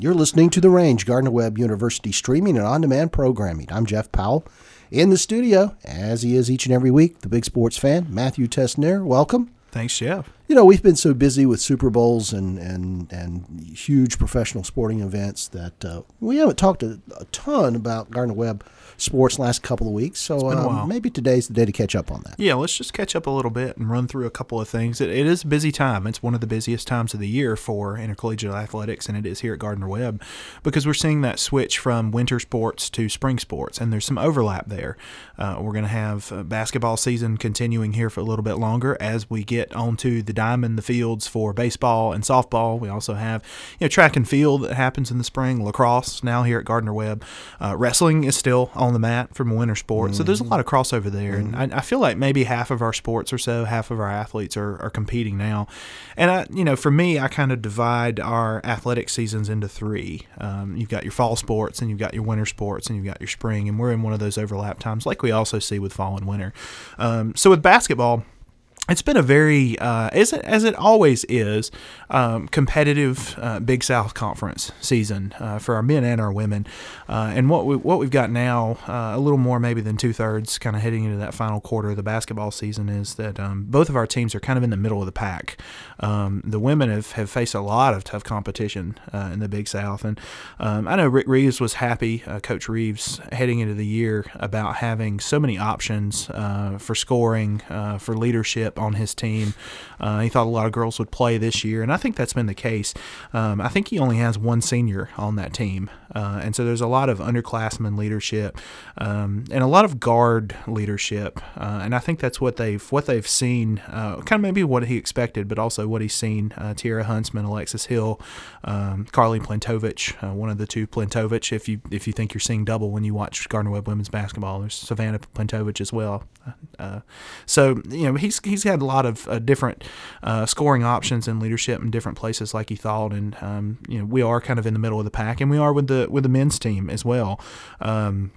You're listening to The Range, Gardner Webb University streaming and on demand programming. I'm Jeff Powell. In the studio, as he is each and every week, the big sports fan, Matthew Tessnear. Welcome. Thanks, Jeff. You know, we've been so busy with Super Bowls and, and, and huge professional sporting events that uh, we haven't talked a, a ton about Gardner Webb sports last couple of weeks. So um, maybe today's the day to catch up on that. Yeah, let's just catch up a little bit and run through a couple of things. it, it is a busy time. It's one of the busiest times of the year for intercollegiate athletics, and it is here at Gardner Webb because we're seeing that switch from winter sports to spring sports, and there's some overlap there. Uh, we're going to have basketball season continuing here for a little bit longer as we get onto the diamond, the fields for baseball and softball. We also have you know track and field that happens in the spring, lacrosse now here at Gardner Webb. Uh, wrestling is still on the mat from winter sport. Mm-hmm. So there's a lot of crossover there. Mm-hmm. And I, I, feel like maybe half of our sports or so, half of our athletes are, are competing now. And, I, you know, for me, I kind of divide our athletic seasons into three. Um, you've got your fall sports and you've got your winter sports and you've got your spring. And we're in one of those overlap times like we also see with fall and winter. Um, so with basketball, it's been a very, uh, as, it, as it always is, um, competitive uh, Big South Conference season uh, for our men and our women. Uh, and what we what we've got now, uh, a little more maybe than two thirds, kind of heading into that final quarter of the basketball season, is that um, both of our teams are kind of in the middle of the pack. Um, the women have, have faced a lot of tough competition uh, in the Big South, and um, I know Rick Reeves was happy, Coach Reeves, heading into the year about having so many options for scoring, for leadership on his team. Uh, he thought a lot of girls would play this year, and I think that's been the case. Um, I think he only has one senior on that team, uh, and so there's a lot of underclassmen leadership um, and a lot of guard leadership, uh, and I think that's what they've what they've seen, uh, kind of maybe what he expected, but also what he's seen. Uh, Tiara Huntsman, Alexis Hill, um, Carly Plantovich, uh, one of the two Plantovich. If you if you think you're seeing double when you watch Gardner Webb women's basketball, there's Savannah Plantovich as well. so you know he's he's had a lot of uh, different uh, scoring options and leadership in different places, like he thought. And um, you know, we are kind of in the middle of the pack, and we are with the with the men's team as well. Um,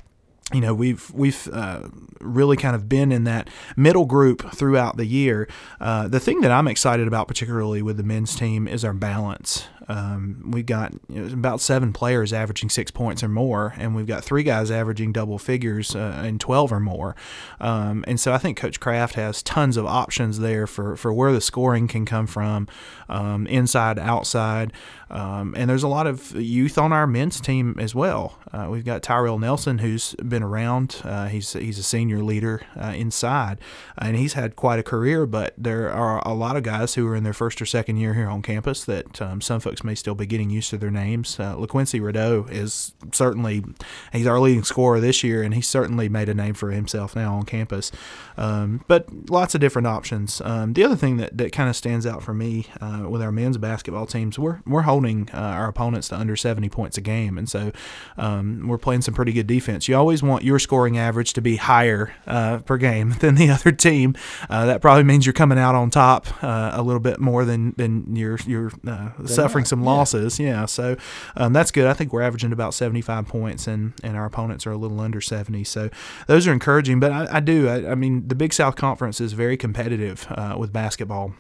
you know we've we've uh, really kind of been in that middle group throughout the year. Uh, the thing that I'm excited about, particularly with the men's team, is our balance. Um, we got you know, about seven players averaging six points or more, and we've got three guys averaging double figures uh, in 12 or more. Um, and so I think Coach Craft has tons of options there for, for where the scoring can come from, um, inside, outside. Um, and there's a lot of youth on our men's team as well. Uh, we've got Tyrell Nelson, who's been around. Uh, he's he's a senior leader uh, inside, and he's had quite a career. But there are a lot of guys who are in their first or second year here on campus that um, some folks may still be getting used to their names. Uh, LaQuincy Rideau is certainly he's our leading scorer this year, and he's certainly made a name for himself now on campus. Um, but lots of different options. Um, the other thing that, that kind of stands out for me uh, with our men's basketball teams, we're we're holding uh, our opponents to under 70 points a game, and so um, we're playing some pretty good defense. You always want your scoring average to be higher uh, per game than the other team. Uh, that probably means you're coming out on top uh, a little bit more than than you're you're suffering some losses. Yeah, yeah so um, that's good. I think we're averaging about 75 points, and, and our opponents are a little under 70. So those are encouraging. But I, I do. I, I, mean, the Big South Conference is very competitive uh, with basketball.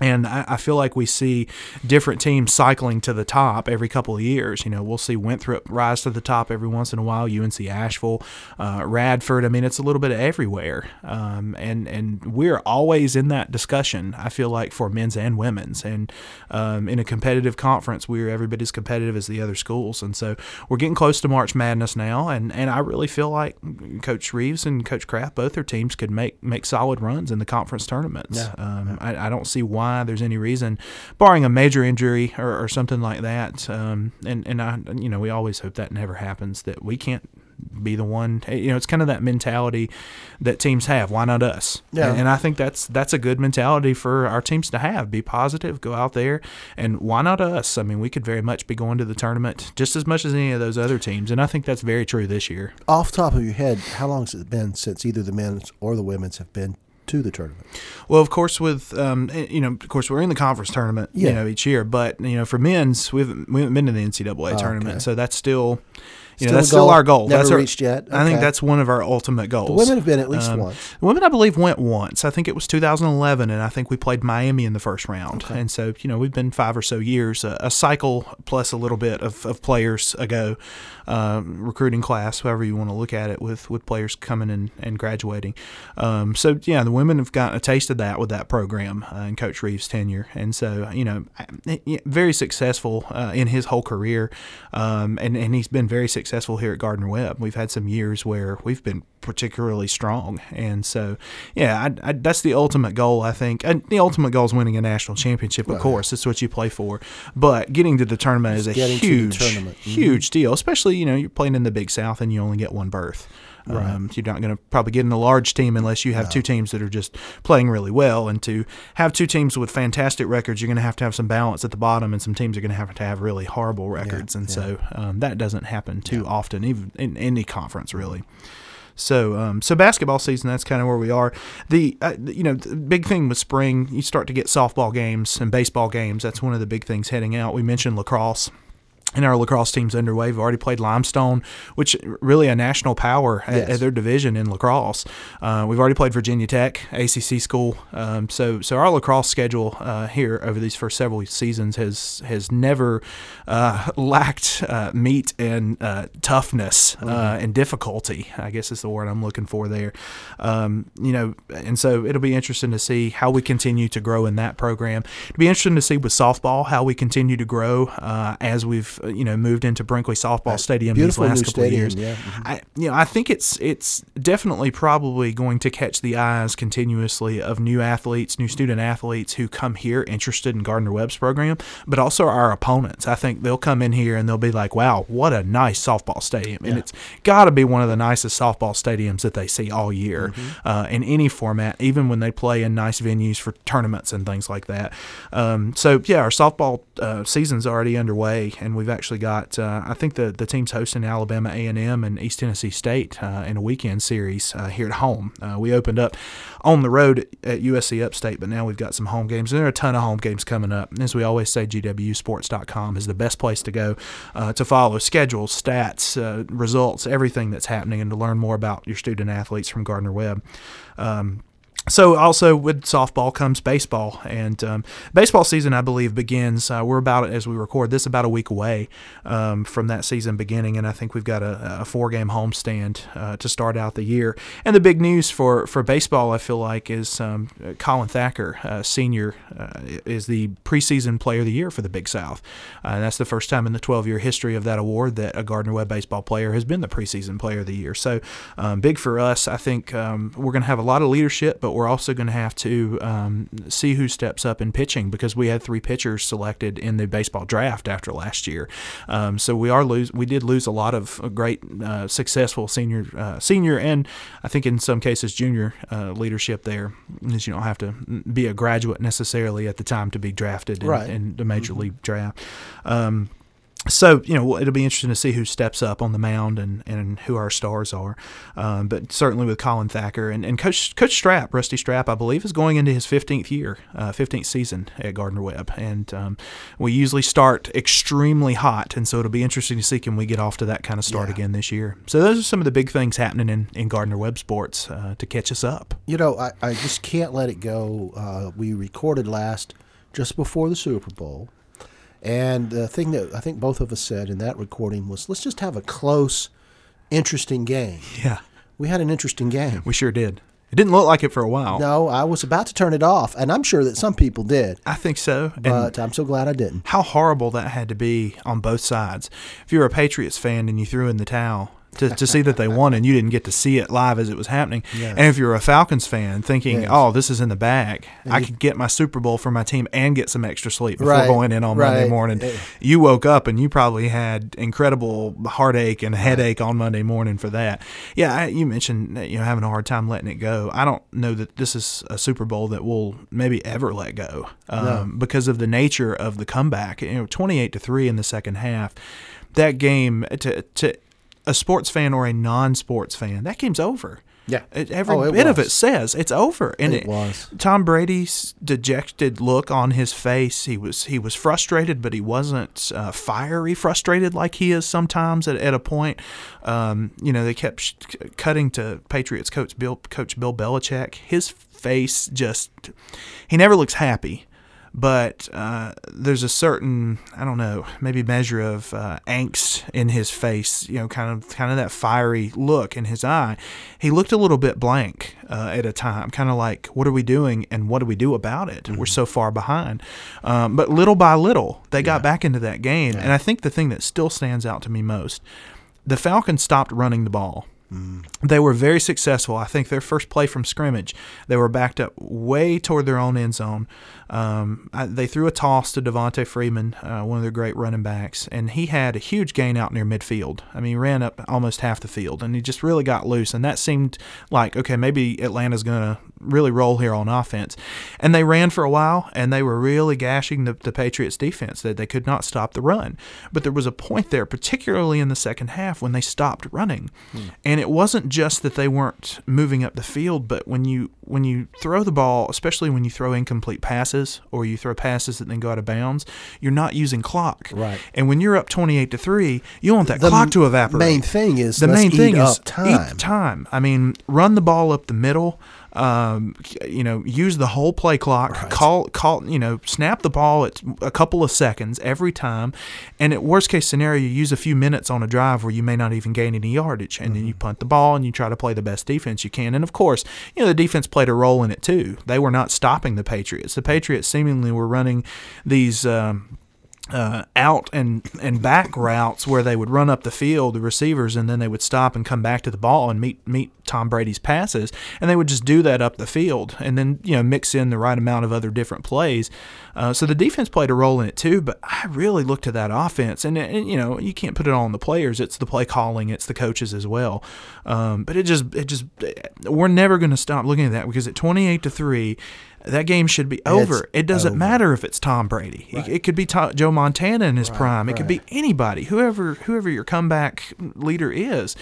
And I, I, feel like we see different teams cycling to the top every couple of years. You know, we'll see Winthrop rise to the top every once in a while. UNC Asheville, uh, Radford. I mean, it's a little bit of everywhere. Um, and and we're always in that discussion. I feel like for men's and women's. And um, in a competitive conference, we're every bit as competitive as the other schools. And so we're getting close to March Madness now. And and I really feel like Coach Reeves and Coach Craft, both their teams, could make make solid runs in the conference tournaments. Yeah. Um, I, I don't see why why there's any reason, barring a major injury or, or something like that. Um, and and I, you know, we always hope that never happens. That we can't be the one. You know, it's kind of that mentality that teams have. Why not us? Yeah. And, and, I think that's that's a good mentality for our teams to have. Be positive, go out there, and why not us? I mean, we could very much be going to the tournament just as much as any of those other teams, and I think that's very true this year. Off top of your head, how long has it been since either the men's or the women's have been to the tournament? Well, of course, with um, eh, you know, of course, we're in the conference tournament, yeah. you know, each year. But you know, for men's, we haven't, we haven't been to the NCAA oh, tournament, okay. so that's still You know, that's still our goal. Never that's reached yet. Okay. I think that's one of our ultimate goals. The women have been at least um, once. The women, I believe, went once. I think it was 2011, and I think we played Miami in the first round. Okay. And so, you know, we've been five or so years, a, a cycle plus a little bit of, of players ago, uh, recruiting class, however you want to look at it, with with players coming and, and graduating. Um, so yeah, the women have gotten a taste of that with that program uh, in Coach Reeves' tenure, and so you know, very successful uh, in his whole career, um, and and he's been very successful here at Gardner Webb. We've had some years where we've been particularly strong, and so yeah, I, I, that's the ultimate goal. I think and the ultimate goal is winning a national championship. Of right. course, that's what you play for, but getting to the tournament is a huge, mm-hmm. huge deal. Especially you know you're playing in the Big South and you only get one berth. Right. Um, you're not going to probably get in a large team unless you have no. two teams that are just playing really well. And to have two teams with fantastic records, you're going to have to have some balance at the bottom, and some teams are going to have to have really horrible records. Yeah, and yeah. so um, that doesn't happen too yeah. often, even in any conference, really. So, um, so basketball season, that's kind of where we are. The, uh, you know, the big thing with spring, you start to get softball games and baseball games. That's one of the big things heading out. We mentioned lacrosse and our lacrosse team's underway. We've already played Limestone, which really a national power yes. at, their division in lacrosse. Uh, we've already played Virginia Tech, ACC school. Um, so, so our lacrosse schedule uh, here over these first several seasons has has never uh, lacked uh, meat and uh, toughness uh, mm-hmm. and difficulty. I guess is the word I'm looking for there. Um, you know, and so it'll be interesting to see how we continue to grow in that program. It'll be interesting to see with softball how we continue to grow as we've you know moved into Brinkley Softball Stadium these last couple stadium, of years. Yeah. Mm-hmm. I you know I think it's it's definitely probably going to catch the eyes continuously of new athletes, new student athletes who come here interested in Gardner Webb's program, but also our opponents. I think they'll come in here and they'll be like, "Wow, what a nice softball stadium!" And it's got to be one of the nicest softball stadiums that they see all year mm-hmm. uh, in any format, even when they play in nice venues for tournaments and things like that. Um, so yeah, our softball uh, season's already underway, and we've actually got uh, I think the the team's hosting Alabama A and M and East Tennessee State uh, in a weekend series uh, here at home. Uh, we opened up on the road at USC Upstate, but now we've got some home games. and There are a ton of home games coming up. As we always say, GWSports.com is the best place to go uh, to follow schedules, stats, results, everything that's happening, and to learn more about your student athletes from Gardner Webb. Um, so also with softball comes baseball and um, baseball season i believe begins uh, we're about as we record this about a week away um, from that season beginning and i think we've got a, a four game homestand uh, to start out the year. And the big news for, for baseball i feel like is um, colin thacker uh, senior uh, is the preseason player of the year for the big south. Uh, and that's the first time in the 12 year history of that award that a gardner webb baseball player has been the preseason player of the year. So um, big for us. I think um, we're going to have a lot of leadership but we're also going to have to um, see who steps up in pitching because we had three pitchers selected in the baseball draft after last year. Um, so we are lose we did lose a lot of uh, great uh, successful senior uh, senior and I think in some cases junior uh, leadership there is you don't have to be a graduate necessarily at the time to be drafted in, right. in the major mm-hmm. league draft. Um, so you know it'll be interesting to see who steps up on the mound and, and who our stars are. Um, but certainly with Colin Thacker and, and Coach Coach Stroupe, Rusty Stroupe, I believe is going into his 15th year, uh, 15th season at Gardner Webb, and um, we usually start extremely hot, and so it'll be interesting to see can we get off to that kind of start yeah. again this year. So those are some of the big things happening in, in Gardner Webb sports uh, to catch us up. You know, I, I just can't let it go. Uh, we recorded last just before the Super Bowl. And the thing that I think both of us said in that recording was, let's just have a close, interesting game. Yeah. We had an interesting game. We sure did. It didn't look like it for a while. No, I was about to turn it off, and I'm sure that some people did. I think so. But and I'm so glad I didn't. How horrible that had to be on both sides. If you're a Patriots fan and you threw in the towel, to, to see that they won and you didn't get to see it live as it was happening. Yeah. And if you're a Falcons fan thinking, yes. oh, this is in the bag, and I you, could get my Super Bowl for my team and get some extra sleep before right, going in on right. Monday morning. You woke up and you probably had incredible heartache and headache on Monday morning for that. Yeah, I, you mentioned you know having a hard time letting it go. I don't know that this is a Super Bowl that will maybe ever let go um, no. because of the nature of the comeback. You know, 28 to 3 in the second half. That game to to a sports fan or a non-sports fan, that game's over. Yeah. every oh, bit was. of it says it's over, and it, it, was. Tom Brady's dejected look on his face. He was he was frustrated, but he wasn't uh, fiery frustrated like he is sometimes at, at a point. Um, you know, they kept sh- cutting to Patriots coach Bill Coach Bill Belichick. His face just he never looks happy but uh, there's a certain I don't know maybe measure of uh, angst in his face, you know, kind of kind of that fiery look in his eye. He looked a little bit blank uh, at a time, kind of like, "What are we doing, and what do we do about it? Mm-hmm. We're so far behind." Um, but little by little, they got back into that game, yeah. and I think the thing that still stands out to me most, the Falcons stopped running the ball. They were very successful. I think their first play from scrimmage, they were backed up way toward their own end zone. Um, I, they threw a toss to Devonta Freeman, uh, one of their great running backs, and he had a huge gain out near midfield. I mean, he ran up almost half the field, and he just really got loose. And that seemed like, okay, maybe Atlanta's going to really roll here on offense. And they ran for a while, and they were really gashing the, the Patriots' defense that they could not stop the run. But there was a point there, particularly in the second half, when they stopped running. Hmm. And it wasn't just that they weren't moving up the field, but when you when you throw the ball, especially when you throw incomplete passes or you throw passes that then go out of bounds, you're not using clock. Right. And when you're up 28 to 3, you want that the clock to evaporate. main thing is the main thing is time. Eat time. I mean, run the ball up the middle um, you know, use the whole play clock. Right. Call, call, you know, snap the ball at a couple of seconds every time. And at worst case scenario, you use a few minutes on a drive where you may not even gain any yardage, and mm-hmm. then you mm-hmm. punt the ball and you try to play the best defense you can. And of course, you know, the defense played a role in it too. They were not stopping the Patriots. The Patriots seemingly were running these. Um, uh, out and and back routes where they would run up the field, the receivers, and then they would stop and come back to the ball and meet meet Tom Brady's passes, and they would just do that up the field, and then you know mix in the right amount of other different plays. Uh, so the defense played a role in it too, but I really looked at that offense, and, and, you know you can't put it all on the players; it's the play calling, it's the coaches as well. Um, but it just it just we're never going to stop looking at that because at twenty eight to three that game should be over. It's it doesn't over. matter if it's Tom Brady. Right. It, it, could be Tom, Joe Montana in his right, prime. It right. could be anybody, whoever whoever your comeback leader is.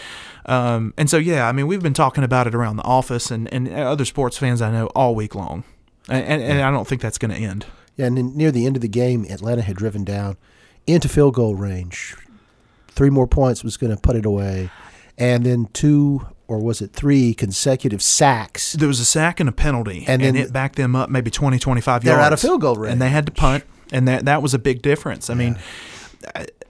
Um, and so yeah, I mean we've been talking about it around the office and, and other sports fans I know all week long, and, and, and I don't think that's going to end. Yeah, and near the end of the game, Atlanta had driven down into field goal range. Three more points was going to put it away, and then two or was it three consecutive sacks? There was a sack and a penalty, and, and it backed them up maybe 20, 25 they're yards. They're out of field goal range. And they had to punt, and that, that was a big difference. I yeah. mean,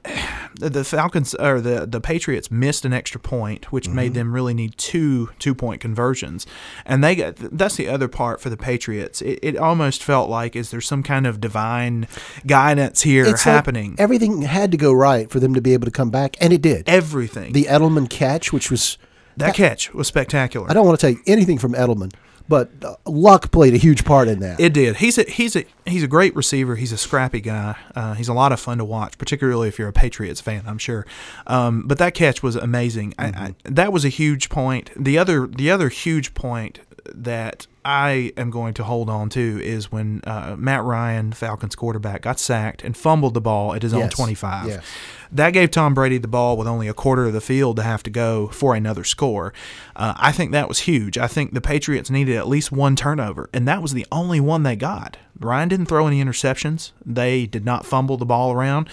the Falcons or the the Patriots missed an extra point, which mm-hmm. made them really need two two point conversions, and they got that's the other part for the Patriots. It, it almost felt like is there some kind of divine guidance here it's happening? Like everything had to go right for them to be able to come back, and it did. Everything. The Edelman catch, which was that catch was spectacular. I don't want to take anything from Edelman, but uh, luck played a huge part in that. It did. He's a he's a he's a great receiver. He's a scrappy guy. Uh, he's a lot of fun to watch, particularly if you're a Patriots fan. I'm sure. Um, but that catch was amazing. Mm-hmm. I, I, that was a huge point. The other the other huge point that I am going to hold on to is when uh, Matt Ryan, Falcons quarterback, got sacked and fumbled the ball at his yes. own 25. Yes. That gave Tom Brady the ball with only a quarter of the field to have to go for another score. Uh, I think that was huge. I think the Patriots needed at least one turnover, and that was the only one they got. Ryan didn't throw any interceptions. They did not fumble the ball around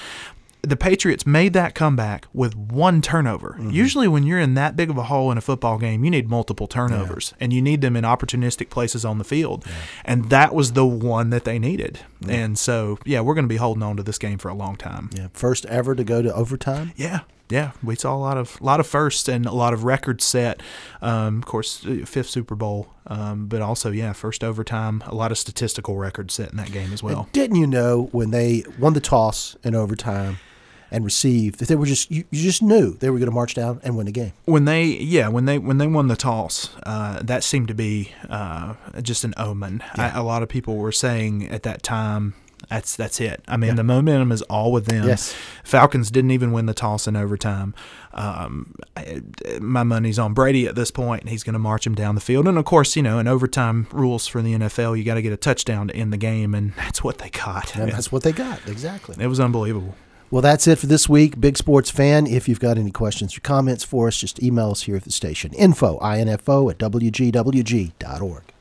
the Patriots made that comeback with one turnover. Mm-hmm. Usually, when you're in that big of a hole in a football game, you need multiple turnovers yeah. and you need them in opportunistic places on the field. Yeah. And that was the one that they needed. Yeah. And so, yeah, we're going to be holding on to this game for a long time. Yeah, first ever to go to overtime. Yeah, yeah, we saw a lot of a lot of firsts and a lot of records set. Um, of course, uh, fifth Super Bowl, um, but also yeah, first overtime. A lot of statistical records set in that game as well. And didn't you know when they won the toss in overtime? and receive that they were just you, you just knew they were going to march down and win the game when they yeah when they when they won the toss uh, that seemed to be uh, just an omen yeah. I, a lot of people were saying at that time that's that's it. I mean, yeah. the momentum is all with them. Yes. Falcons didn't even win the toss in overtime. Um, I, my money's on Brady at this point, and he's going to march him down the field. And of course, you know, in overtime rules for the NFL, you got to get a touchdown to end the game, and that's what they got. And that's what they got exactly. It was unbelievable. Well, that's it for this week, Big Sports Fan. If you've got any questions or comments for us, just email us here at the station. Info, info at wgwg.org.